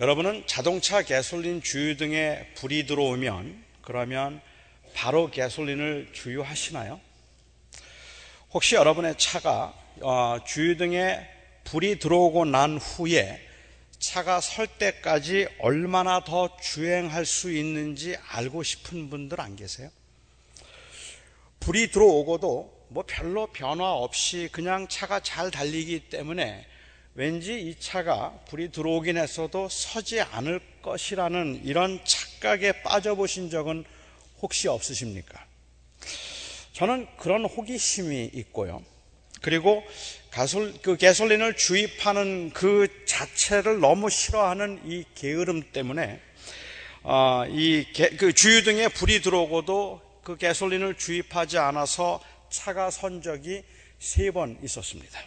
여러분은 자동차 가솔린 주유 등에 불이 들어오면 그러면 바로 가솔린을 주유하시나요? 혹시 여러분의 차가 어, 주유 등에 불이 들어오고 난 후에 차가 설 때까지 얼마나 더 주행할 수 있는지 알고 싶은 분들 안 계세요? 불이 들어오고도 뭐 별로 변화 없이 그냥 차가 잘 달리기 때문에 왠지 이 차가 불이 들어오긴 했어도 서지 않을 것이라는 이런 착각에 빠져보신 적은 혹시 없으십니까? 저는 그런 호기심이 있고요. 그리고 가솔, 그 가솔린을 주입하는 그 자체를 너무 싫어하는 이 게으름 때문에, 어, 이, 게, 그 주유 등에 불이 들어오고도 그 가솔린을 주입하지 않아서 차가 선 적이 세 번 있었습니다.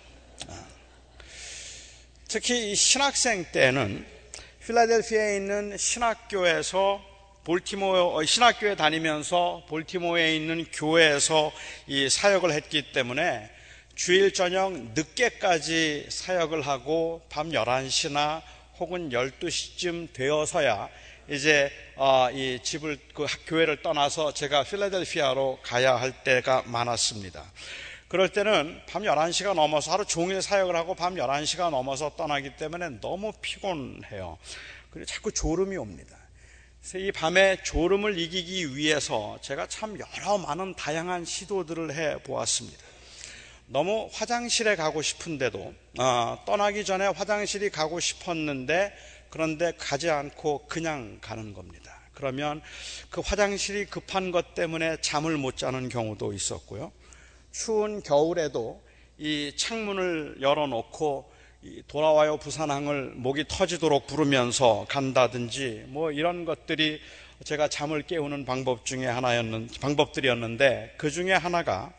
아. 특히 이 신학생 때는 필라델피아에 있는 신학교에서 볼티모어 어, 신학교에 다니면서 볼티모어에 있는 교회에서 이 사역을 했기 때문에 주일 저녁 늦게까지 사역을 하고 밤 11시나 혹은 12시쯤 되어서야 이제 어, 이 집을 그 교회를 떠나서 제가 필라델피아로 가야 할 때가 많았습니다. 그럴 때는 밤 11시가 넘어서 하루 종일 사역을 하고 밤 11시가 넘어서 떠나기 때문에 너무 피곤해요. 그리고 자꾸 졸음이 옵니다. 그래서 이 밤에 졸음을 이기기 위해서 제가 참 여러 많은 다양한 시도들을 해 보았습니다. 너무 화장실에 가고 싶은데도 어, 떠나기 전에 화장실이 가고 싶었는데 그런데 가지 않고 그냥 가는 겁니다. 그러면 그 화장실이 급한 것 때문에 잠을 못 자는 경우도 있었고요. 추운 겨울에도 이 창문을 열어놓고 돌아와요 부산항을 목이 터지도록 부르면서 간다든지 뭐 이런 것들이 제가 잠을 깨우는 방법 중에 하나였는 방법들이었는데 그 중에 하나가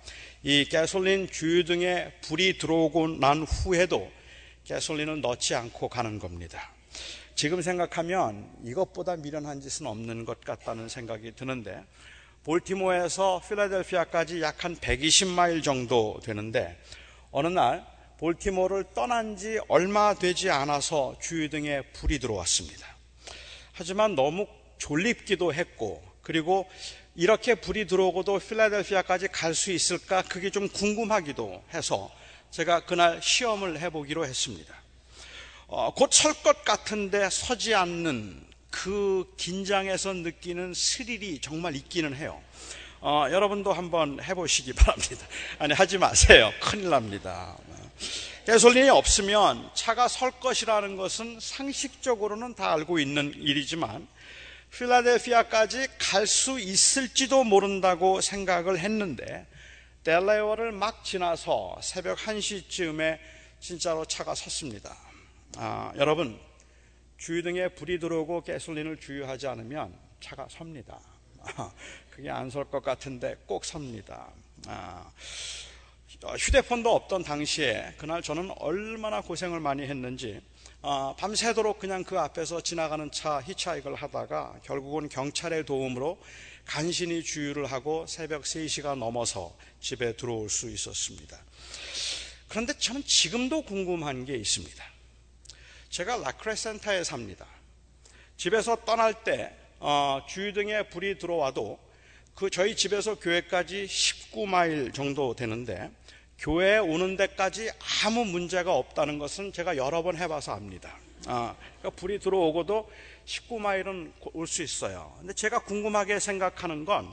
이 가솔린 주유 등에 불이 들어오고 난 후에도 가솔린을 넣지 않고 가는 겁니다. 지금 생각하면 이것보다 미련한 짓은 없는 것 같다는 생각이 드는데 볼티모어에서 필라델피아까지 약 한 120마일 정도 되는데 어느 날 볼티모어를 떠난 지 얼마 되지 않아서 주유 등에 불이 들어왔습니다. 하지만 너무 졸립기도 했고 그리고 이렇게 불이 들어오고도 필라델피아까지 갈 수 있을까 그게 좀 궁금하기도 해서 제가 그날 시험을 해보기로 했습니다. 어, 곧설 것 같은데 서지 않는 그 긴장에서 느끼는 스릴이 정말 있기는 해요. 어, 여러분도 한번 해보시기 바랍니다. 아니, 하지 마세요. 큰일 납니다. 가솔린이 없으면 차가 설 것이라는 것은 상식적으로는 다 알고 있는 일이지만 필라델피아까지 갈 수 있을지도 모른다고 생각을 했는데 델레어를 막 지나서 새벽 1시쯤에 진짜로 차가 섰습니다. 아, 여러분 주유등에 불이 들어오고 가솔린을 주유하지 않으면 차가 섭니다. 아, 그게 안 설 것 같은데 꼭 섭니다. 아, 휴대폰도 없던 당시에 그날 저는 얼마나 고생을 많이 했는지 아, 밤새도록 그냥 그 앞에서 지나가는 차 히치하이크를 하다가 결국은 경찰의 도움으로 간신히 주유를 하고 새벽 3시가 넘어서 집에 들어올 수 있었습니다. 그런데 저는 지금도 궁금한 게 있습니다. 제가 라크레센터에 삽니다. 집에서 떠날 때 어, 주유등에 불이 들어와도 그 저희 집에서 교회까지 19마일 정도 되는데 교회에 오는 데까지 아무 문제가 없다는 것은 제가 여러 번 해봐서 압니다. 아, 그러니까 불이 들어오고도 19마일은 올 수 있어요. 근데 제가 궁금하게 생각하는 건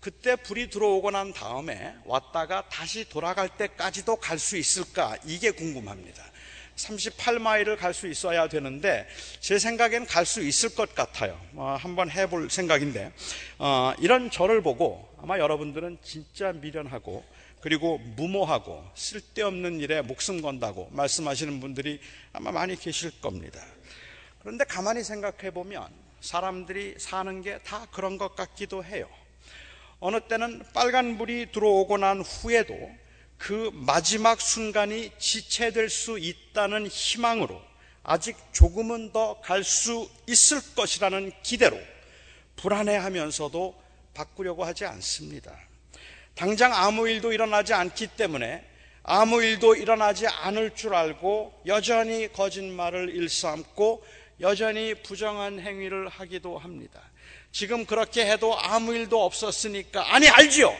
그때 불이 들어오고 난 다음에 왔다가 다시 돌아갈 때까지도 갈 수 있을까? 이게 궁금합니다. 38마일을 갈 수 있어야 되는데 제 생각엔 갈 수 있을 것 같아요. 어, 한번 해볼 생각인데 어, 이런 저를 보고 아마 여러분들은 진짜 미련하고 그리고 무모하고 쓸데없는 일에 목숨 건다고 말씀하시는 분들이 아마 많이 계실 겁니다. 그런데 가만히 생각해 보면 사람들이 사는 게 다 그런 것 같기도 해요. 어느 때는 빨간불이 들어오고 난 후에도 그 마지막 순간이 지체될 수 있다는 희망으로 아직 조금은 더 갈 수 있을 것이라는 기대로 불안해 하면서도 바꾸려고 하지 않습니다. 당장 아무 일도 일어나지 않기 때문에 아무 일도 일어나지 않을 줄 알고 여전히 거짓말을 일삼고 여전히 부정한 행위를 하기도 합니다. 지금 그렇게 해도 아무 일도 없었으니까 아니 알지요.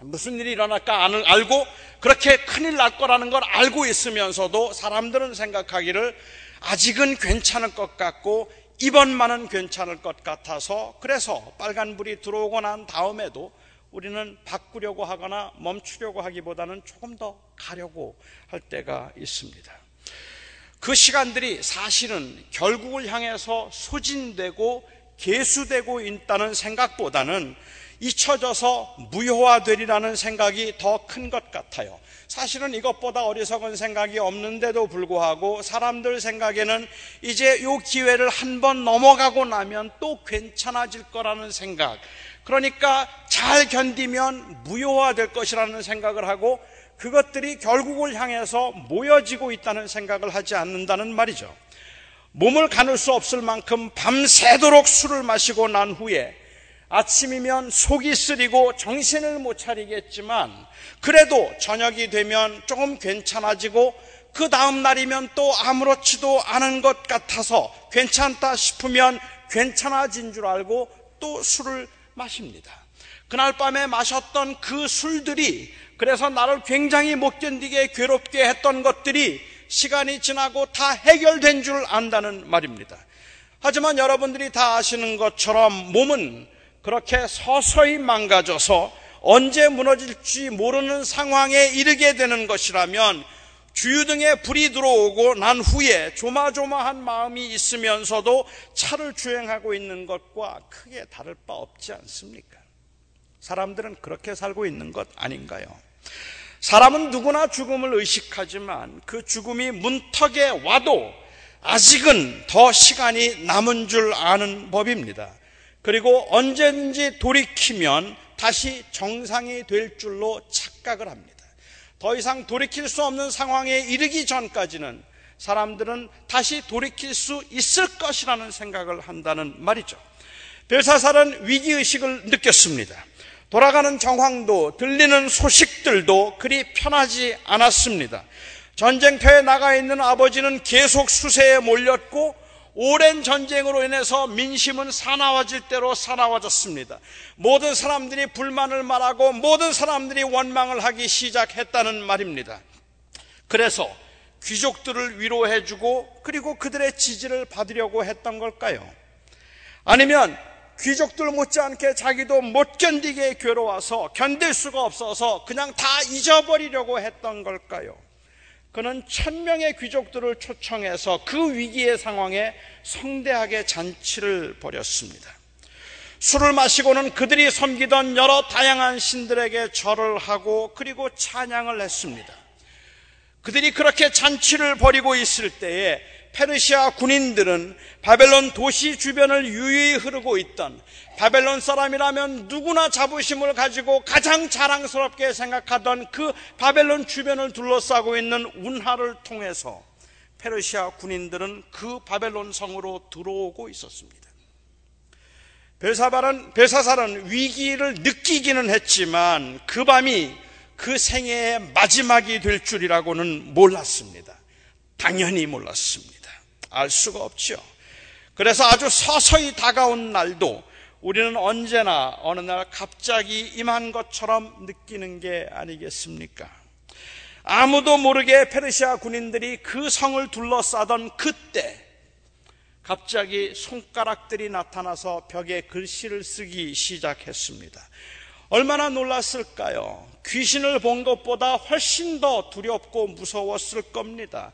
무슨, 일이 일어날까 알고 그렇게 큰일 날 거라는 걸 알고 있으면서도 사람들은 생각하기를 아직은 괜찮을 것 같고 이번만은 괜찮을 것 같아서 그래서 빨간불이 들어오고 난 다음에도 우리는 바꾸려고 하거나 멈추려고 하기보다는 조금 더 가려고 할 때가 있습니다. 그 시간들이 사실은 결국을 향해서 소진되고 개수되고 있다는 생각보다는 잊혀져서 무효화되리라는 생각이 더 큰 것 같아요. 사실은 이것보다 어리석은 생각이 없는데도 불구하고 사람들 생각에는 이제 요 기회를 한 번 넘어가고 나면 또 괜찮아질 거라는 생각. 그러니까 잘 견디면 무효화될 것이라는 생각을 하고 그것들이 결국을 향해서 모여지고 있다는 생각을 하지 않는다는 말이죠. 몸을 가눌 수 없을 만큼 밤새도록 술을 마시고 난 후에 아침이면 속이 쓰리고 정신을 못 차리겠지만 그래도 저녁이 되면 조금 괜찮아지고 그 다음 날이면 또 아무렇지도 않은 것 같아서 괜찮다 싶으면 괜찮아진 줄 알고 또 술을 마십니다. 그날 밤에 마셨던 그 술들이 그래서 나를 굉장히 못 견디게 괴롭게 했던 것들이 시간이 지나고 다 해결된 줄 안다는 말입니다. 하지만 여러분들이 다 아시는 것처럼 몸은 그렇게 서서히 망가져서 언제 무너질지 모르는 상황에 이르게 되는 것이라면 주유등에 불이 들어오고 난 후에 조마조마한 마음이 있으면서도 차를 주행하고 있는 것과 크게 다를 바 없지 않습니까? 사람들은 그렇게 살고 있는 것 아닌가요? 사람은 누구나 죽음을 의식하지만 그 죽음이 문턱에 와도 아직은 더 시간이 남은 줄 아는 법입니다. 그리고 언제든지 돌이키면 다시 정상이 될 줄로 착각을 합니다. 더 이상 돌이킬 수 없는 상황에 이르기 전까지는 사람들은 다시 돌이킬 수 있을 것이라는 생각을 한다는 말이죠. 벨사살은 위기의식을 느꼈습니다. 돌아가는 정황도 들리는 소식들도 그리 편하지 않았습니다. 전쟁터에 나가 있는 아버지는 계속 수세에 몰렸고 오랜 전쟁으로 인해서 민심은 사나워질 대로 사나워졌습니다. 모든 사람들이 불만을 말하고 모든 사람들이 원망을 하기 시작했다는 말입니다. 그래서 귀족들을 위로해주고 그리고 그들의 지지를 받으려고 했던 걸까요? 아니면 귀족들 못지않게 자기도 못 견디게 괴로워서 견딜 수가 없어서 그냥 다 잊어버리려고 했던 걸까요? 그는 천명의 귀족들을 초청해서 그 위기의 상황에 성대하게 잔치를 벌였습니다. 술을 마시고는 그들이 섬기던 여러 다양한 신들에게 절을 하고 그리고 찬양을 했습니다. 그들이 그렇게 잔치를 벌이고 있을 때에 페르시아 군인들은 바벨론 도시 주변을 유유히 흐르고 있던 바벨론 사람이라면 누구나 자부심을 가지고 가장 자랑스럽게 생각하던 그 바벨론 주변을 둘러싸고 있는 운하를 통해서 페르시아 군인들은 그 바벨론 성으로 들어오고 있었습니다. 벨사발은, 벨사살은 위기를 느끼기는 했지만 그 밤이 그 생애의 마지막이 될 줄이라고는 몰랐습니다. 당연히 몰랐습니다. 알 수가 없죠. 그래서 아주 서서히 다가온 날도 우리는 언제나 어느 날 갑자기 임한 것처럼 느끼는 게 아니겠습니까? 아무도 모르게 페르시아 군인들이 그 성을 둘러싸던 그때 갑자기 손가락들이 나타나서 벽에 글씨를 쓰기 시작했습니다. 얼마나 놀랐을까요? 귀신을 본 것보다 훨씬 더 두렵고 무서웠을 겁니다.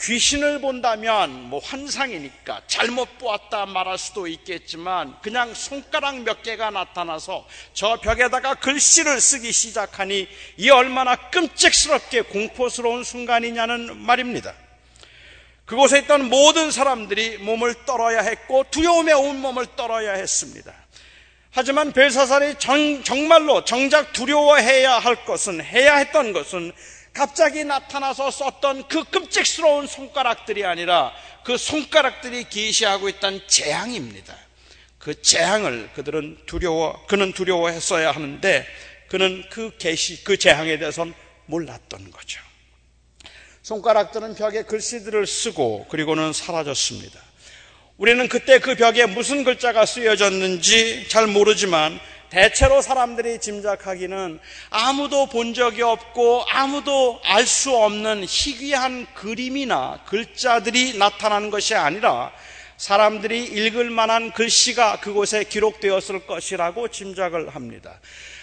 귀신을 본다면 뭐 환상이니까 잘못 보았다 말할 수도 있겠지만 그냥 손가락 몇 개가 나타나서 저 벽에다가 글씨를 쓰기 시작하니 이 얼마나 끔찍스럽게 공포스러운 순간이냐는 말입니다. 그곳에 있던 모든 사람들이 몸을 떨어야 했고 두려움에 온 몸을 떨어야 했습니다. 하지만 벨사살이 정, 정말로 정작 두려워해야 할 것은 해야 했던 것은 갑자기 나타나서 썼던 그 끔찍스러운 손가락들이 아니라 그 손가락들이 계시하고 있던 재앙입니다. 그 재앙을 그들은 두려워, 그는 두려워했어야 하는데 그는 그 계시, 그 재앙에 대해서는 몰랐던 거죠. 손가락들은 벽에 글씨들을 쓰고 그리고는 사라졌습니다. 우리는 그때 그 벽에 무슨 글자가 쓰여졌는지 잘 모르지만 대체로 사람들이 짐작하기는 아무도 본 적이 없고 아무도 알 수 없는 희귀한 그림이나 글자들이 나타나는 것이 아니라 사람들이 읽을 만한 글씨가 그곳에 기록되었을 것이라고 짐작을 합니다.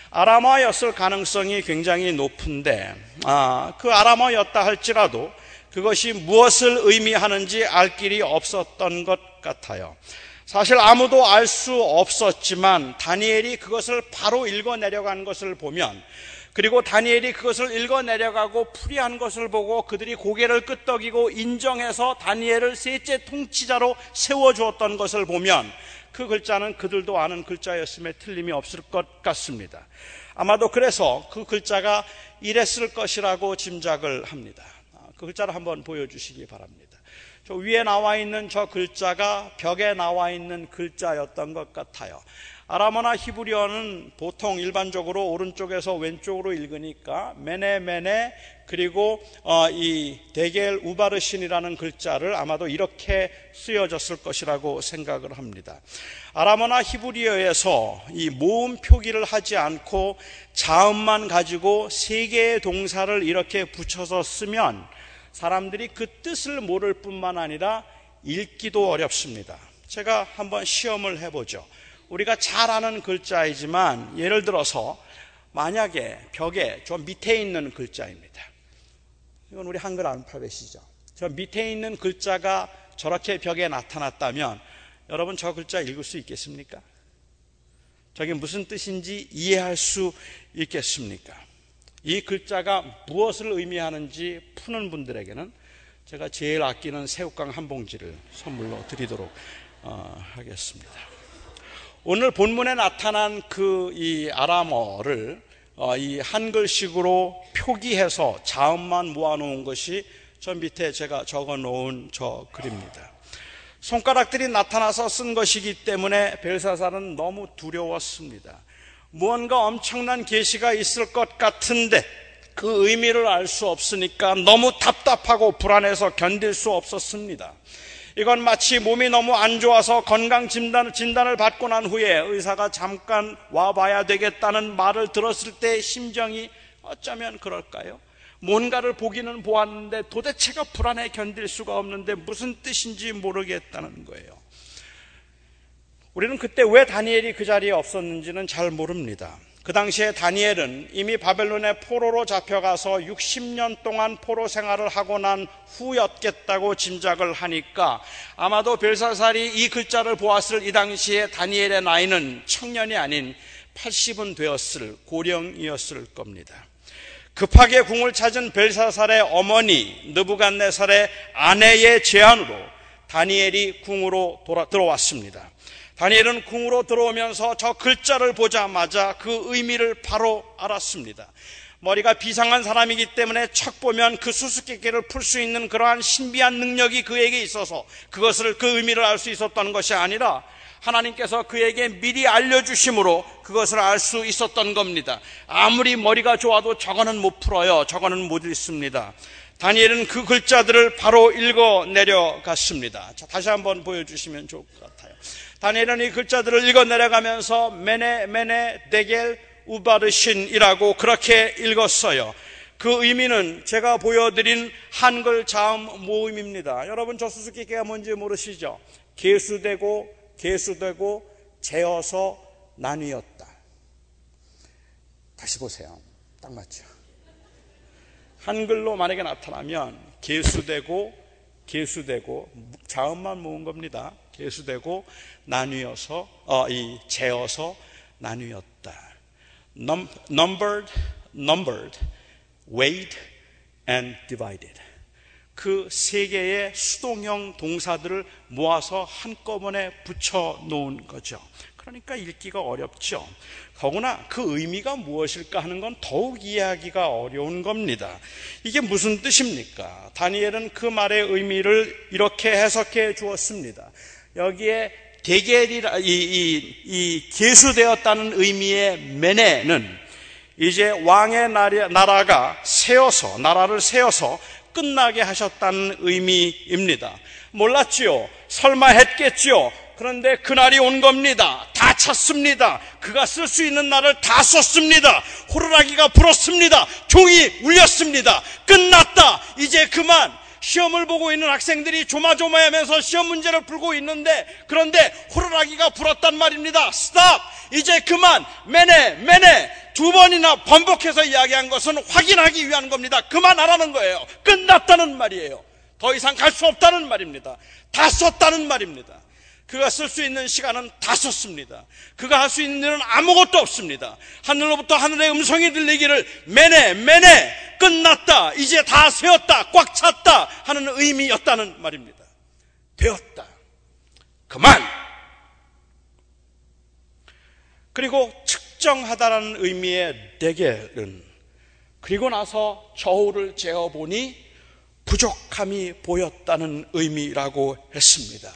아람어였을 가능성이 굉장히 높은데 아, 그 아람어였다 할지라도 그것이 무엇을 의미하는지 알 길이 없었던 것 같아요. 사실 아무도 알 수 없었지만 다니엘이 그것을 바로 읽어 내려간 것을 보면 그리고 다니엘이 그것을 읽어 내려가고 풀이한 것을 보고 그들이 고개를 끄덕이고 인정해서 다니엘을 셋째 통치자로 세워 주었던 것을 보면 그 글자는 그들도 아는 글자였음에 틀림이 없을 것 같습니다. 아마도 그래서 그 글자가 이랬을 것이라고 짐작을 합니다. 글자를 한번 보여주시기 바랍니다. 저 위에 나와 있는 저 글자가 벽에 나와 있는 글자였던 것 같아요. 아람어나 히브리어는 보통 일반적으로 오른쪽에서 왼쪽으로 읽으니까 메네 메네 그리고 어, 이 데겔 우바르신이라는 글자를 아마도 이렇게 쓰여졌을 것이라고 생각을 합니다. 아람어나 히브리어에서 이 모음 표기를 하지 않고 자음만 가지고 세 개의 동사를 이렇게 붙여서 쓰면 사람들이 그 뜻을 모를 뿐만 아니라 읽기도 어렵습니다. 제가 한번 시험을 해보죠. 우리가 잘 아는 글자이지만 예를 들어서 만약에 벽에 저 밑에 있는 글자입니다. 이건 우리 한글 알파벳이죠. 저 밑에 있는 글자가 저렇게 벽에 나타났다면 여러분 저 글자 읽을 수 있겠습니까? 저게 무슨 뜻인지 이해할 수 있겠습니까? 이 글자가 무엇을 의미하는지 푸는 분들에게는 제가 제일 아끼는 새우깡 한 봉지를 선물로 드리도록 어, 하겠습니다. 오늘 본문에 나타난 그 이 아람어를 어, 이 한글식으로 표기해서 자음만 모아놓은 것이 저 밑에 제가 적어 놓은 저 글입니다. 손가락들이 나타나서 쓴 것이기 때문에 벨사살은 너무 두려웠습니다. 무언가 엄청난 계시가 있을 것 같은데 그 의미를 알 수 없으니까 너무 답답하고 불안해서 견딜 수 없었습니다. 이건 마치 몸이 너무 안 좋아서 건강 진단, 진단을 받고 난 후에 의사가 잠깐 와봐야 되겠다는 말을 들었을 때 심정이 어쩌면 그럴까요? 뭔가를 보기는 보았는데 도대체가 불안해 견딜 수가 없는데 무슨 뜻인지 모르겠다는 거예요. 우리는 그때 왜 다니엘이 그 자리에 없었는지는 잘 모릅니다. 그 당시에 다니엘은 이미 바벨론의 포로로 잡혀가서 60년 동안 포로 생활을 하고 난 후였겠다고 짐작을 하니까 아마도 벨사살이 이 글자를 보았을 이 당시에 다니엘의 나이는 청년이 아닌 80은 되었을 고령이었을 겁니다. 급하게 궁을 찾은 벨사살의 어머니 느부갓네살의 아내의 제안으로 다니엘이 궁으로 돌아, 들어왔습니다. 다니엘은 궁으로 들어오면서 저 글자를 보자마자 그 의미를 바로 알았습니다. 머리가 비상한 사람이기 때문에 척 보면 그 수수께끼를 풀 수 있는 그러한 신비한 능력이 그에게 있어서 그것을 그 의미를 알 수 있었던 것이 아니라 하나님께서 그에게 미리 알려주심으로 그것을 알 수 있었던 겁니다. 아무리 머리가 좋아도 저거는 못 풀어요. 저거는 못 읽습니다. 다니엘은 그 글자들을 바로 읽어 내려갔습니다. 자, 다시 한번 보여주시면 좋을 것 같아요. 다니엘은 이 글자들을 읽어 내려가면서 메네 메네 데겔 우바르신이라고 그렇게 읽었어요. 그 의미는 제가 보여드린 한글 자음 모음입니다. 여러분 저 수수께끼가 뭔지 모르시죠? 개수되고 개수되고 재어서 나뉘었다. 다시 보세요. 딱 맞죠? 한글로 만약에 나타나면 개수되고 개수되고 자음만 모은 겁니다. 개수되고 나뉘어서 어, 이 재어서 나뉘었다. Num, numbered, numbered, weighed, and divided. 그 세 개의 수동형 동사들을 모아서 한꺼번에 붙여 놓은 거죠. 그러니까 읽기가 어렵죠. 더구나 그 의미가 무엇일까 하는 건 더욱 이해하기가 어려운 겁니다. 이게 무슨 뜻입니까? 다니엘은 그 말의 의미를 이렇게 해석해 주었습니다. 여기에 대결이라 이, 이, 이 계수되었다는 의미의 메네는 이제 왕의 나라가 세워서 나라를 세워서 끝나게 하셨다는 의미입니다. 몰랐지요. 설마 했겠지요. 그런데 그날이 온 겁니다. 다 찼습니다. 그가 쓸 수 있는 날을 다 썼습니다. 호루라기가 불었습니다. 종이 울렸습니다. 끝났다. 이제 그만. 시험을 보고 있는 학생들이 조마조마하면서 시험 문제를 풀고 있는데 그런데 호루라기가 불었단 말입니다. 스탑! 이제 그만! 매네! 매네! 두 번이나 반복해서 이야기한 것은 확인하기 위한 겁니다. 그만하라는 거예요. 끝났다는 말이에요. 더 이상 갈 수 없다는 말입니다. 다 썼다는 말입니다. 그가 쓸 수 있는 시간은 다 썼습니다. 그가 할 수 있는 일은 아무것도 없습니다. 하늘로부터 하늘의 음성이 들리기를 매네 매네 끝났다 이제 다 세웠다 꽉 찼다 하는 의미였다는 말입니다. 되었다. 그만. 그리고 측정하다라는 의미의 대결은 그리고 나서 저울을 재어보니 부족함이 보였다는 의미라고 했습니다.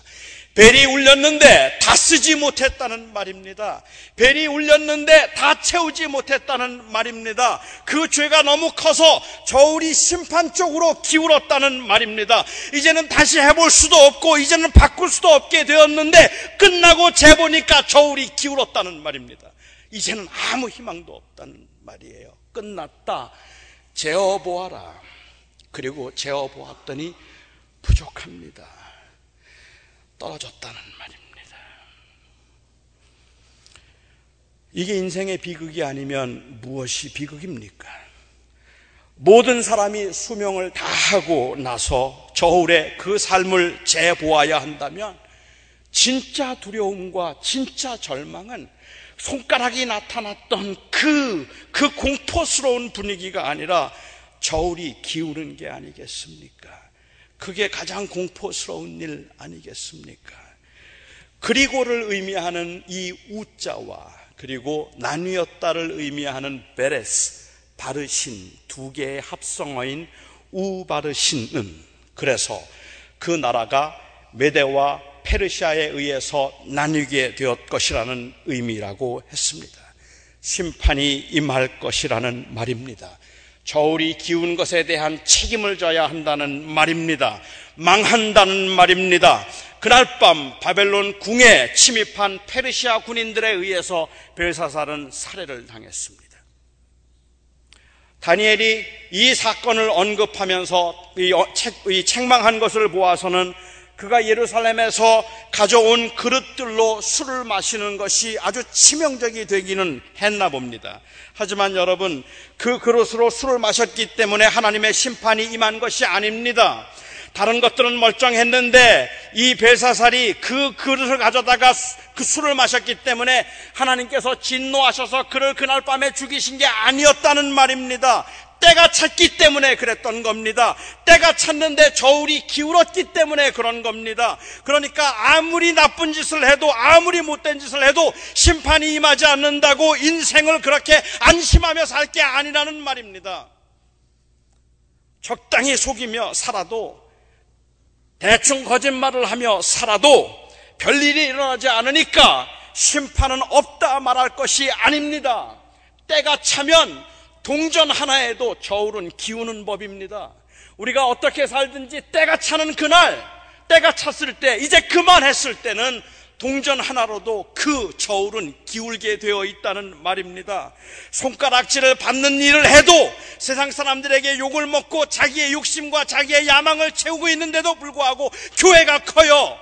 벨이 울렸는데 다 쓰지 못했다는 말입니다. 벨이 울렸는데 다 채우지 못했다는 말입니다. 그 죄가 너무 커서 저울이 심판 쪽으로 기울었다는 말입니다. 이제는 다시 해볼 수도 없고 이제는 바꿀 수도 없게 되었는데 끝나고 재보니까 저울이 기울었다는 말입니다. 이제는 아무 희망도 없다는 말이에요. 끝났다. 재어보아라. 그리고 재어보았더니 부족합니다. 떨어졌다는 말입니다. 이게 인생의 비극이 아니면 무엇이 비극입니까? 모든 사람이 수명을 다 하고 나서 저울에 그 삶을 재보아야 한다면 진짜 두려움과 진짜 절망은 손가락이 나타났던 그, 그 공포스러운 분위기가 아니라 저울이 기우는 게 아니겠습니까? 그게 가장 공포스러운 일 아니겠습니까? 그리고를 의미하는 이 우자와 그리고 나뉘었다를 의미하는 베레스, 바르신 두 개의 합성어인 우바르신은 그래서 그 나라가 메데와 페르시아에 의해서 나뉘게 되었 것이라는 의미라고 했습니다. 심판이 임할 것이라는 말입니다. 저울이 기운 것에 대한 책임을 져야 한다는 말입니다. 망한다는 말입니다. 그날 밤 바벨론 궁에 침입한 페르시아 군인들에 의해서 벨사살은 살해를 당했습니다. 다니엘이 이 사건을 언급하면서 이 어, 책망한 것을 보아서는 그가 예루살렘에서 가져온 그릇들로 술을 마시는 것이 아주 치명적이 되기는 했나 봅니다. 하지만 여러분, 그 그릇으로 술을 마셨기 때문에 하나님의 심판이 임한 것이 아닙니다. 다른 것들은 멀쩡했는데 이 벨사살이 그 그릇을 가져다가 그 술을 마셨기 때문에 하나님께서 진노하셔서 그를 그날 밤에 죽이신 게 아니었다는 말입니다. 때가 찼기 때문에 그랬던 겁니다. 때가 찼는데 저울이 기울었기 때문에 그런 겁니다. 그러니까 아무리 나쁜 짓을 해도 아무리 못된 짓을 해도 심판이 임하지 않는다고 인생을 그렇게 안심하며 살 게 아니라는 말입니다. 적당히 속이며 살아도 대충 거짓말을 하며 살아도 별일이 일어나지 않으니까 심판은 없다 말할 것이 아닙니다. 때가 차면 동전 하나에도 저울은 기우는 법입니다. 우리가 어떻게 살든지 때가 차는 그날, 때가 찼을 때, 이제 그만했을 때는 동전 하나로도 그 저울은 기울게 되어 있다는 말입니다. 손가락질을 받는 일을 해도 세상 사람들에게 욕을 먹고 자기의 욕심과 자기의 야망을 채우고 있는데도 불구하고 교회가 커요.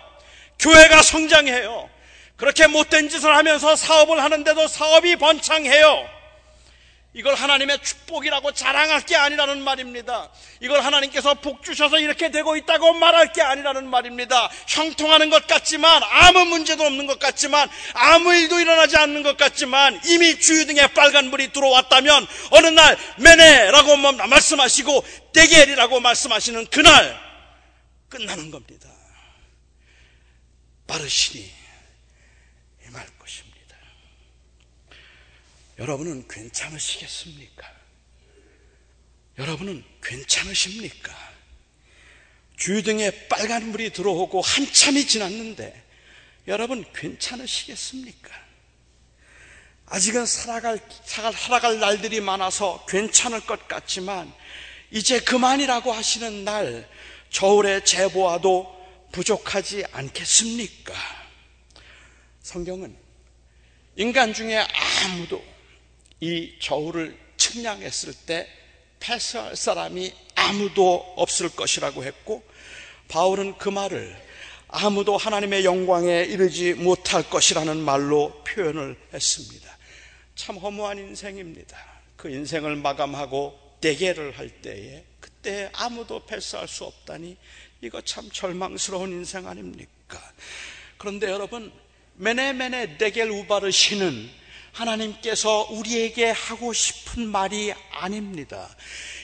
교회가 성장해요. 그렇게 못된 짓을 하면서 사업을 하는데도 사업이 번창해요. 이걸 하나님의 축복이라고 자랑할 게 아니라는 말입니다. 이걸 하나님께서 복 주셔서 이렇게 되고 있다고 말할 게 아니라는 말입니다. 형통하는 것 같지만 아무 문제도 없는 것 같지만 아무 일도 일어나지 않는 것 같지만 이미 주유등에 빨간 불이 들어왔다면 어느 날 메네라고 말씀하시고 대겔이라고 말씀하시는 그날 끝나는 겁니다. 빠르시니 여러분은 괜찮으시겠습니까? 여러분은 괜찮으십니까? 주유등에 빨간 불이 들어오고 한참이 지났는데 여러분 괜찮으시겠습니까? 아직은 살아갈, 살아갈 날들이 많아서 괜찮을 것 같지만 이제 그만이라고 하시는 날 저울에 재보아도 부족하지 않겠습니까? 성경은 인간 중에 아무도 이 저울을 측량했을 때 패스할 사람이 아무도 없을 것이라고 했고 바울은 그 말을 아무도 하나님의 영광에 이르지 못할 것이라는 말로 표현을 했습니다. 참 허무한 인생입니다. 그 인생을 마감하고 대계를 할 때에 그때 아무도 패스할 수 없다니 이거 참 절망스러운 인생 아닙니까? 그런데 여러분 메네메네 데겔 우바르시는 하나님께서 우리에게 하고 싶은 말이 아닙니다.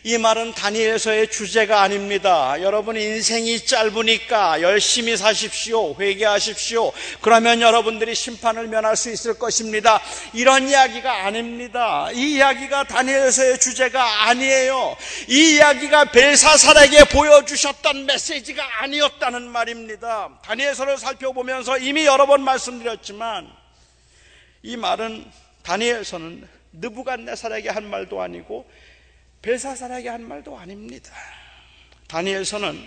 이 말은 다니엘서의 주제가 아닙니다. 여러분 인생이 짧으니까 열심히 사십시오. 회개하십시오. 그러면 여러분들이 심판을 면할 수 있을 것입니다. 이런 이야기가 아닙니다. 이 이야기가 다니엘서의 주제가 아니에요. 이 이야기가 벨사살에게 보여주셨던 메시지가 아니었다는 말입니다. 다니엘서를 살펴보면서 이미 여러 번 말씀드렸지만 이 말은 다니엘서는 느부갓네살에게 한 말도 아니고 벨사살에게 한 말도 아닙니다. 다니엘서는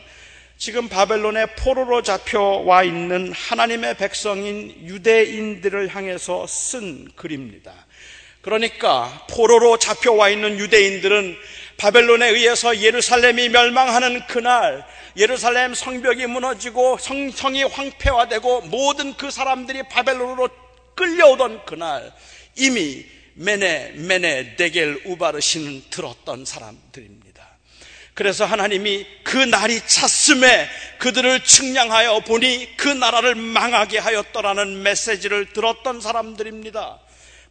지금 바벨론의 포로로 잡혀와 있는 하나님의 백성인 유대인들을 향해서 쓴 글입니다. 그러니까 포로로 잡혀와 있는 유대인들은 바벨론에 의해서 예루살렘이 멸망하는 그날 예루살렘 성벽이 무너지고 성, 성이 황폐화되고 모든 그 사람들이 바벨론으로 끌려오던 그날 이미 메네 메네 데겔 우바르시는 들었던 사람들입니다. 그래서 하나님이 그 날이 찼음에 그들을 측량하여 보니 그 나라를 망하게 하였더라는 메시지를 들었던 사람들입니다.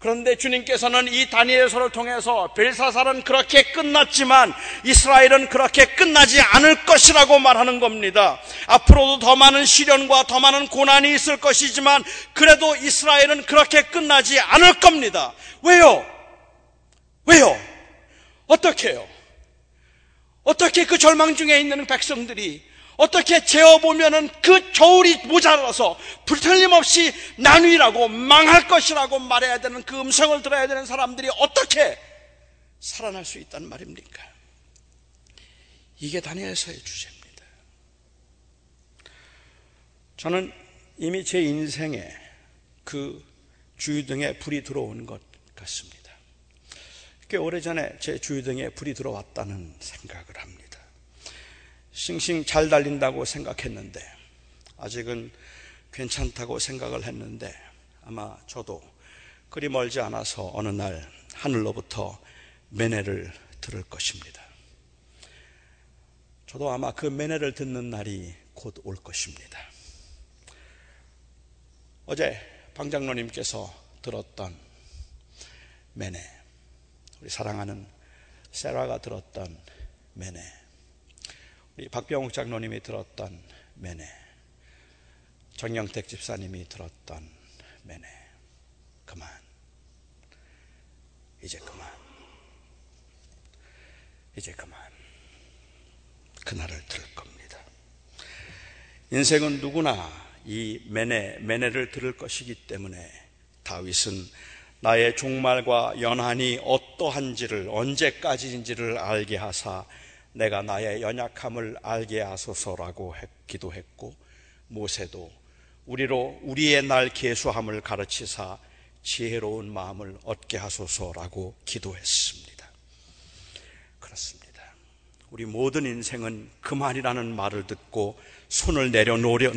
그런데 주님께서는 이 다니엘서를 통해서 벨사살은 그렇게 끝났지만 이스라엘은 그렇게 끝나지 않을 것이라고 말하는 겁니다. 앞으로도 더 많은 시련과 더 많은 고난이 있을 것이지만 그래도 이스라엘은 그렇게 끝나지 않을 겁니다. 왜요? 왜요? 어떻게 해요? 어떻게 그 절망 중에 있는 백성들이 어떻게 재어보면은 그 저울이 모자라서 불틀림없이 나누이라고 망할 것이라고 말해야 되는 그 음성을 들어야 되는 사람들이 어떻게 살아날 수 있단 말입니까? 이게 다니엘서의 주제입니다. 저는 이미 제 인생에 그 주유등에 불이 들어온 것 같습니다. 꽤 오래전에 제 주유등에 불이 들어왔다는 생각을 합니다. 싱싱 잘 달린다고 생각했는데 아직은 괜찮다고 생각을 했는데 아마 저도 그리 멀지 않아서 어느 날 하늘로부터 매네를 들을 것입니다. 저도 아마 그 매네를 듣는 날이 곧 올 것입니다. 어제 방장로님께서 들었던 매네, 우리 사랑하는 세라가 들었던 매네, 박병욱 장로님이 들었던 매네, 정영택 집사님이 들었던 매네, 그만, 이제 그만, 이제 그만, 그날을 들을 겁니다. 인생은 누구나 이 매네, 매네를 들을 것이기 때문에 다윗은 나의 종말과 연한이 어떠한지를 언제까지인지를 알게 하사 내가 나의 연약함을 알게 하소서라고 기도했고 모세도 우리로 우리의 날 계수함을 가르치사 지혜로운 마음을 얻게 하소서라고 기도했습니다. 그렇습니다. 우리 모든 인생은 그만이라는 말을 듣고 손을 내려 놓으려,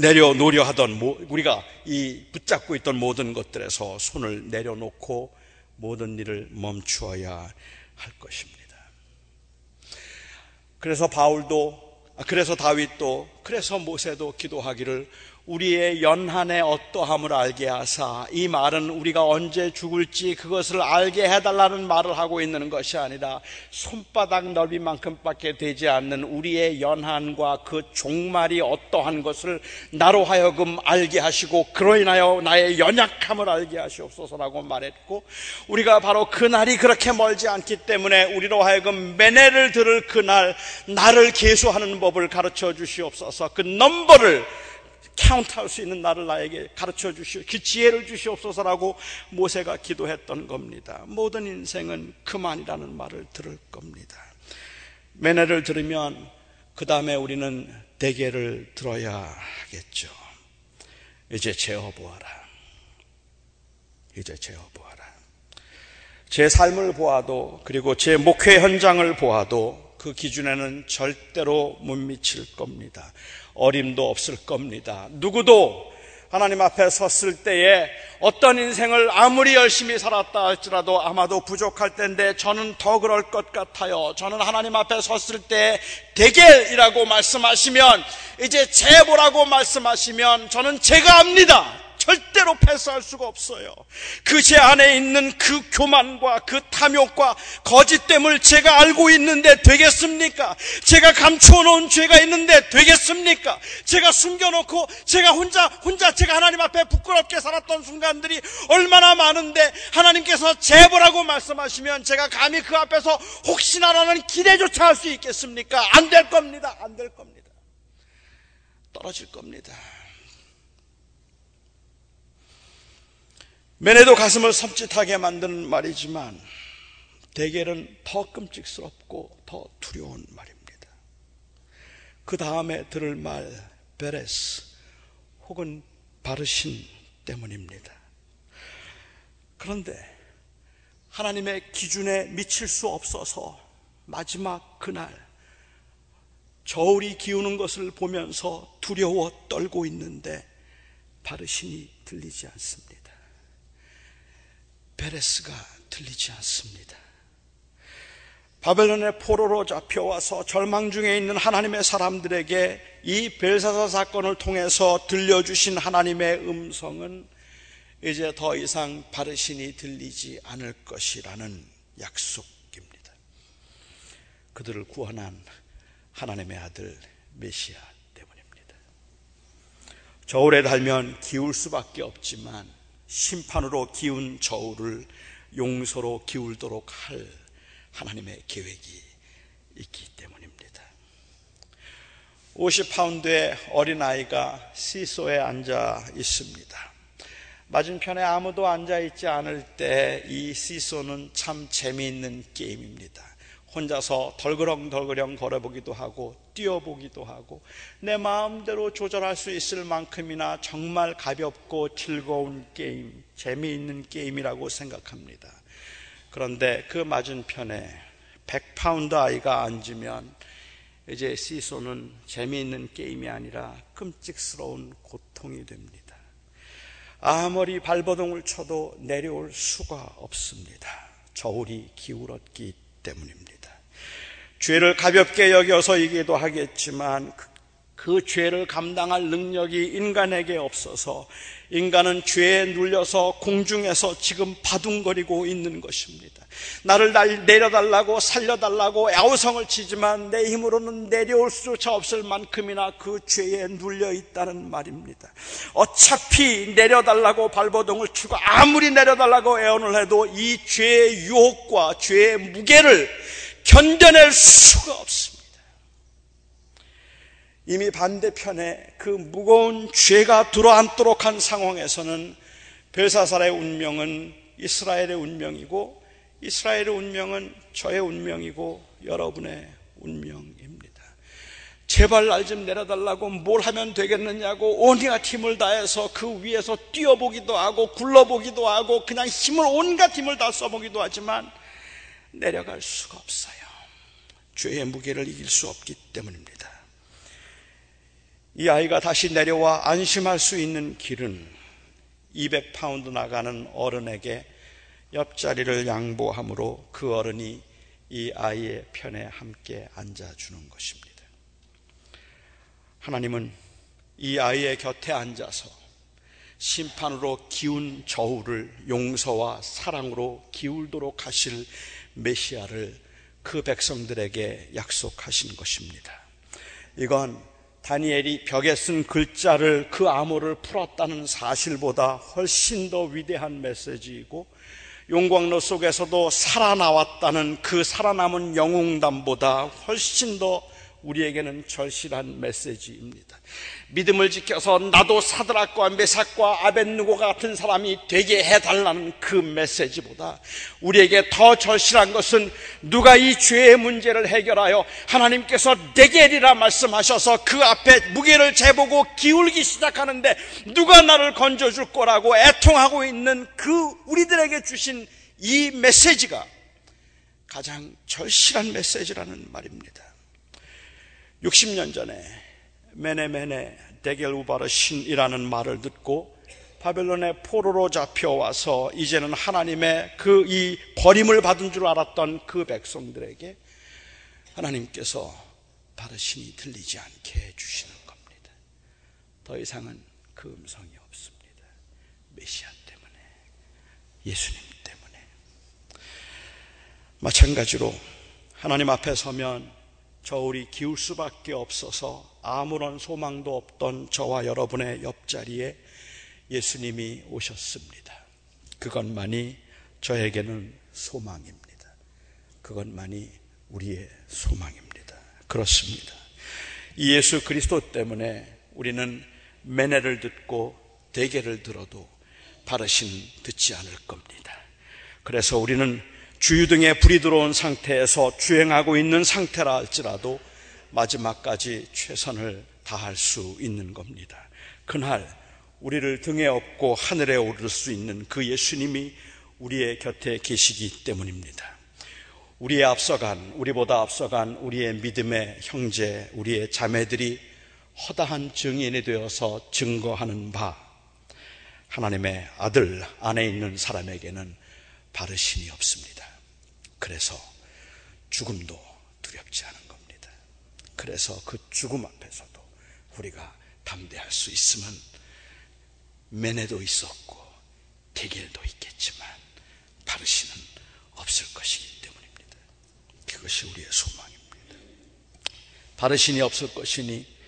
내려 놓으려 하던 우리가 이 붙잡고 있던 모든 것들에서 손을 내려놓고 모든 일을 멈추어야 할 것입니다. 그래서 바울도 그래서 다윗도 그래서 모세도 기도하기를 우리의 연한의 어떠함을 알게 하사 이 말은 우리가 언제 죽을지 그것을 알게 해달라는 말을 하고 있는 것이 아니라 손바닥 넓이만큼밖에 되지 않는 우리의 연한과 그 종말이 어떠한 것을 나로 하여금 알게 하시고 그로 인하여 나의 연약함을 알게 하시옵소서라고 말했고 우리가 바로 그날이 그렇게 멀지 않기 때문에 우리로 하여금 매네를 들을 그날 나를 계수하는 법을 가르쳐 주시옵소서. 그 넘버를 카운트할 수 있는 나를 나에게 가르쳐 주시오. 그 지혜를 주시옵소서라고 모세가 기도했던 겁니다. 모든 인생은 그만이라는 말을 들을 겁니다. 매네를 들으면 그 다음에 우리는 대개를 들어야 하겠죠. 이제 제어보아라. 이제 제어보아라. 제 삶을 보아도 그리고 제 목회 현장을 보아도 그 기준에는 절대로 못 미칠 겁니다. 어림도 없을 겁니다. 누구도 하나님 앞에 섰을 때에 어떤 인생을 아무리 열심히 살았다 할지라도 아마도 부족할 텐데 저는 더 그럴 것 같아요. 저는 하나님 앞에 섰을 때 대결이라고 말씀하시면 이제 제보라고 말씀하시면 저는 제가 압니다. 절대로 패스할 수가 없어요. 그 제 안에 있는 그 교만과 그 탐욕과 거짓됨을 제가 알고 있는데 되겠습니까? 제가 감추어놓은 죄가 있는데 되겠습니까? 제가 숨겨놓고 제가 혼자 혼자 제가 하나님 앞에 부끄럽게 살았던 순간들이 얼마나 많은데 하나님께서 제보라고 말씀하시면 제가 감히 그 앞에서 혹시나라는 기대조차 할 수 있겠습니까? 안 될 겁니다. 안 될 겁니다. 떨어질 겁니다. 맨에도 가슴을 섬찟하게 만드는 말이지만 대결은 더 끔찍스럽고 더 두려운 말입니다. 그 다음에 들을 말 베레스 혹은 바르신 때문입니다. 그런데 하나님의 기준에 미칠 수 없어서 마지막 그날 저울이 기우는 것을 보면서 두려워 떨고 있는데 바르신이 들리지 않습니다. 베레스가 들리지 않습니다. 바벨론의 포로로 잡혀와서 절망 중에 있는 하나님의 사람들에게 이 벨사사 사건을 통해서 들려주신 하나님의 음성은 이제 더 이상 바르신이 들리지 않을 것이라는 약속입니다. 그들을 구원한 하나님의 아들 메시아 때문입니다. 저울에 달면 기울 수밖에 없지만 심판으로 기운 저울을 용서로 기울도록 할 하나님의 계획이 있기 때문입니다. 50파운드의 어린아이가 시소에 앉아 있습니다. 맞은편에 아무도 앉아 있지 않을 때 이 시소는 참 재미있는 게임입니다. 혼자서 덜그렁덜그렁 걸어보기도 하고 뛰어보기도 하고 내 마음대로 조절할 수 있을 만큼이나 정말 가볍고 즐거운 게임, 재미있는 게임이라고 생각합니다. 그런데 그 맞은편에 100파운드 아이가 앉으면 이제 시소는 재미있는 게임이 아니라 끔찍스러운 고통이 됩니다. 아무리 발버둥을 쳐도 내려올 수가 없습니다. 저울이 기울었기 때문입니다. 죄를 가볍게 여겨서 이기도 하겠지만 그, 그 죄를 감당할 능력이 인간에게 없어서 인간은 죄에 눌려서 공중에서 지금 바둥거리고 있는 것입니다. 나를 내려달라고 살려달라고 야우성을 치지만 내 힘으로는 내려올 수조차 없을 만큼이나 그 죄에 눌려 있다는 말입니다. 어차피 내려달라고 발버둥을 치고 아무리 내려달라고 애원을 해도 이 죄의 유혹과 죄의 무게를 견뎌낼 수가 없습니다. 이미 반대편에 그 무거운 죄가 들어앉도록 한 상황에서는 벨사살의 운명은 이스라엘의 운명이고 이스라엘의 운명은 저의 운명이고 여러분의 운명입니다. 제발 날 좀 내려달라고 뭘 하면 되겠느냐고 온갖 힘을 다해서 그 위에서 뛰어보기도 하고 굴러보기도 하고 그냥 힘을 온갖 힘을 다 써보기도 하지만 내려갈 수가 없어요. 죄의 무게를 이길 수 없기 때문입니다. 이 아이가 다시 내려와 안심할 수 있는 길은 200파운드 나가는 어른에게 옆자리를 양보함으로 그 어른이 이 아이의 편에 함께 앉아주는 것입니다. 하나님은 이 아이의 곁에 앉아서 심판으로 기운 저울을 용서와 사랑으로 기울도록 하실 메시아를 그 백성들에게 약속하신 것입니다. 이건 다니엘이 벽에 쓴 글자를 그 암호를 풀었다는 사실보다 훨씬 더 위대한 메시지이고 용광로 속에서도 살아나왔다는 그 살아남은 영웅담보다 훨씬 더 우리에게는 절실한 메시지입니다. 믿음을 지켜서 나도 사드락과 메삭과 아벤누고 같은 사람이 되게 해달라는 그 메시지보다 우리에게 더 절실한 것은 누가 이 죄의 문제를 해결하여 하나님께서 내게리라 말씀하셔서 그 앞에 무게를 재보고 기울기 시작하는데 누가 나를 건져줄 거라고 애통하고 있는 그 우리들에게 주신 이 메시지가 가장 절실한 메시지라는 말입니다. 60년 전에 메네메네 데겔 우바르 신이라는 말을 듣고 바벨론의 포로로 잡혀와서 이제는 하나님의 그 이 버림을 받은 줄 알았던 그 백성들에게 하나님께서 바르신이 들리지 않게 해주시는 겁니다. 더 이상은 그 음성이 없습니다. 메시아 때문에, 예수님 때문에. 마찬가지로 하나님 앞에 서면 저울이 기울 수밖에 없어서 아무런 소망도 없던 저와 여러분의 옆자리에 예수님이 오셨습니다. 그것만이 저에게는 소망입니다. 그것만이 우리의 소망입니다. 그렇습니다. 이 예수 그리스도 때문에 우리는 매네를 듣고 대개를 들어도 바르신 듣지 않을 겁니다. 그래서 우리는 주유등에 불이 들어온 상태에서 주행하고 있는 상태라 할지라도 마지막까지 최선을 다할 수 있는 겁니다. 그날 우리를 등에 업고 하늘에 오를 수 있는 그 예수님이 우리의 곁에 계시기 때문입니다. 우리의 앞서간, 우리보다 앞서간 우리의 믿음의 형제, 우리의 자매들이 허다한 증인이 되어서 증거하는 바, 하나님의 아들 안에 있는 사람에게는 바르심이 없습니다. 그래서 죽음도 두렵지 않은 겁니다. 그래서 그 죽음 앞에서도 우리가 담대할 수 있으면 매내도 있었고 대결도 있겠지만 바르시는 없을 것이기 때문입니다. 그것이 우리의 소망입니다. 바르신이 없을 것이니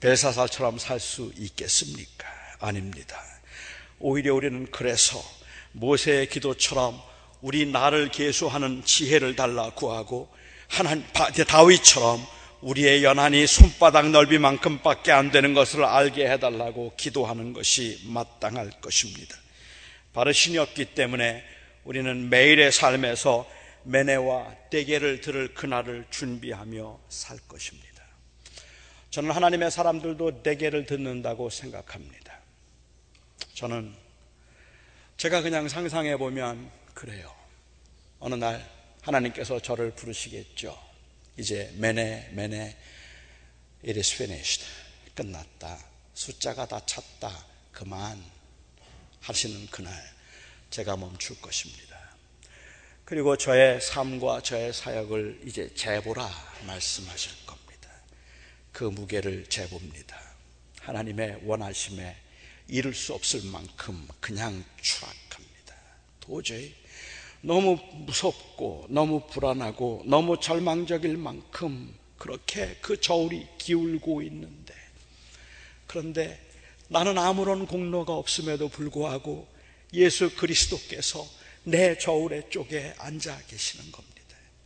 벨사살처럼 살 수 있겠습니까? 아닙니다. 오히려 우리는 그래서 모세의 기도처럼 우리 나를 계수하는 지혜를 달라 구하고 하나님 다윗처럼 우리의 연한이 손바닥 넓이만큼밖에 안 되는 것을 알게 해달라고 기도하는 것이 마땅할 것입니다. 바르신이 없기 때문에 우리는 매일의 삶에서 매네와 떼개를 들을 그날을 준비하며 살 것입니다. 저는 하나님의 사람들도 떼개를 듣는다고 생각합니다. 저는 제가 그냥 상상해 보면 그래요. 어느 날 하나님께서 저를 부르시겠죠. 이제 매네 매네 it is finished. 끝났다. 숫자가 다 찼다. 그만 하시는 그날 제가 멈출 것입니다. 그리고 저의 삶과 저의 사역을 이제 재보라 말씀하실 겁니다. 그 무게를 재봅니다. 하나님의 원하심에 이룰 수 없을 만큼 그냥 추락합니다. 도저히 너무 무섭고 너무 불안하고 너무 절망적일 만큼 그렇게 그 저울이 기울고 있는데 그런데 나는 아무런 공로가 없음에도 불구하고 예수 그리스도께서 내 저울의 쪽에 앉아 계시는 겁니다.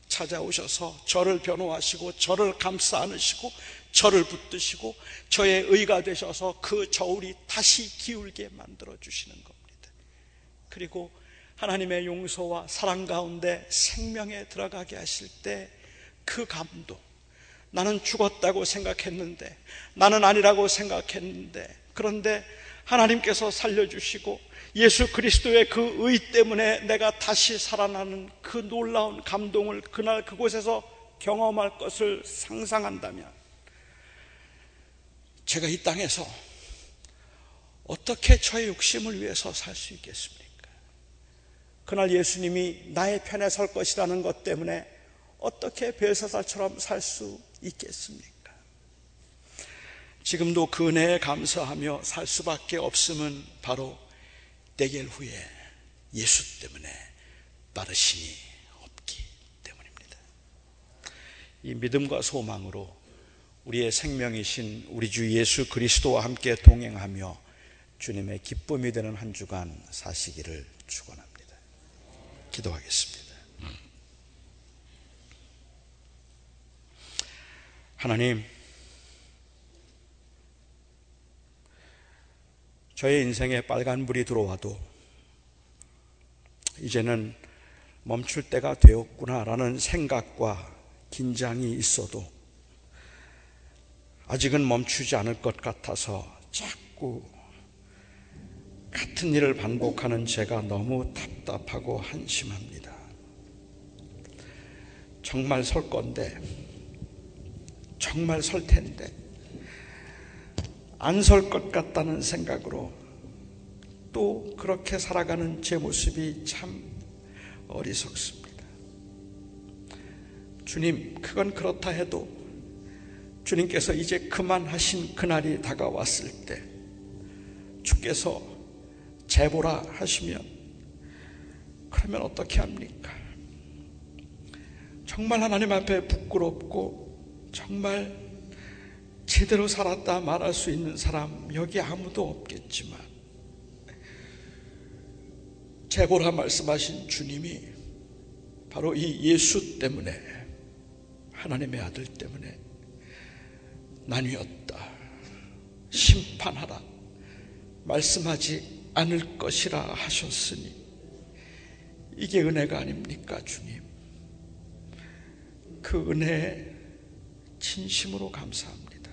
찾아오셔서 저를 변호하시고 저를 감싸 안으시고 저를 붙드시고 저의 의가 되셔서 그 저울이 다시 기울게 만들어 주시는 겁니다. 그리고 하나님의 용서와 사랑 가운데 생명에 들어가게 하실 때 그 감동. 나는 죽었다고 생각했는데, 나는 아니라고 생각했는데, 그런데 하나님께서 살려주시고 예수 그리스도의 그 의 때문에 내가 다시 살아나는 그 놀라운 감동을 그날 그곳에서 경험할 것을 상상한다면 제가 이 땅에서 어떻게 저의 욕심을 위해서 살 수 있겠습니까? 그날 예수님이 나의 편에 설 것이라는 것 때문에 어떻게 벨사살처럼 살 수 있겠습니까? 지금도 그 은혜에 감사하며 살 수밖에 없음은 바로 대결 후에 예수 때문에 빠르심이 없기 때문입니다. 이 믿음과 소망으로 우리의 생명이신 우리 주 예수 그리스도와 함께 동행하며 주님의 기쁨이 되는 한 주간 사시기를 축원합니다. 기도하겠습니다. 하나님, 저의 인생에 빨간 불이 들어와도 이제는 멈출 때가 되었구나라는 생각과 긴장이 있어도 아직은 멈추지 않을 것 같아서 자꾸 같은 일을 반복하는 제가 너무 답답하고 한심합니다. 정말 설 건데, 정말 설 텐데, 안 설 것 같다는 생각으로 또 그렇게 살아가는 제 모습이 참 어리석습니다. 주님, 그건 그렇다 해도 주님께서 이제 그만하신 그날이 다가왔을 때 주께서 제보라 하시면 그러면 어떻게 합니까? 정말 하나님 앞에 부끄럽고 정말 제대로 살았다 말할 수 있는 사람 여기 아무도 없겠지만 제보라 말씀하신 주님이 바로 이 예수 때문에 하나님의 아들 때문에 나뉘었다. 심판하라. 말씀하지 않을 것이라 하셨으니 이게 은혜가 아닙니까, 주님? 그 은혜에 진심으로 감사합니다.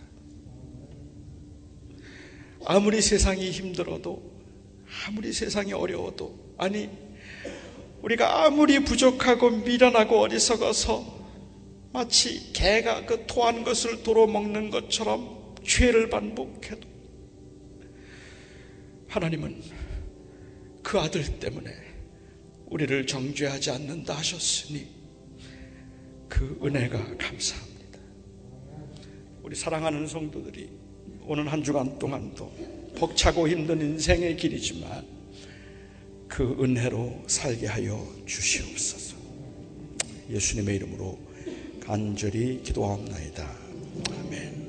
아무리 세상이 힘들어도, 아무리 세상이 어려워도, 아니, 우리가 아무리 부족하고 미련하고 어리석어서 마치 개가 그 토한 것을 도로 먹는 것처럼 죄를 반복해도 하나님은 그 아들 때문에 우리를 정죄하지 않는다 하셨으니 그 은혜가 감사합니다. 우리 사랑하는 성도들이 오는 한 주간 동안도 벅차고 힘든 인생의 길이지만 그 은혜로 살게 하여 주시옵소서. 예수님의 이름으로 간절히 기도하옵나이다. 아멘.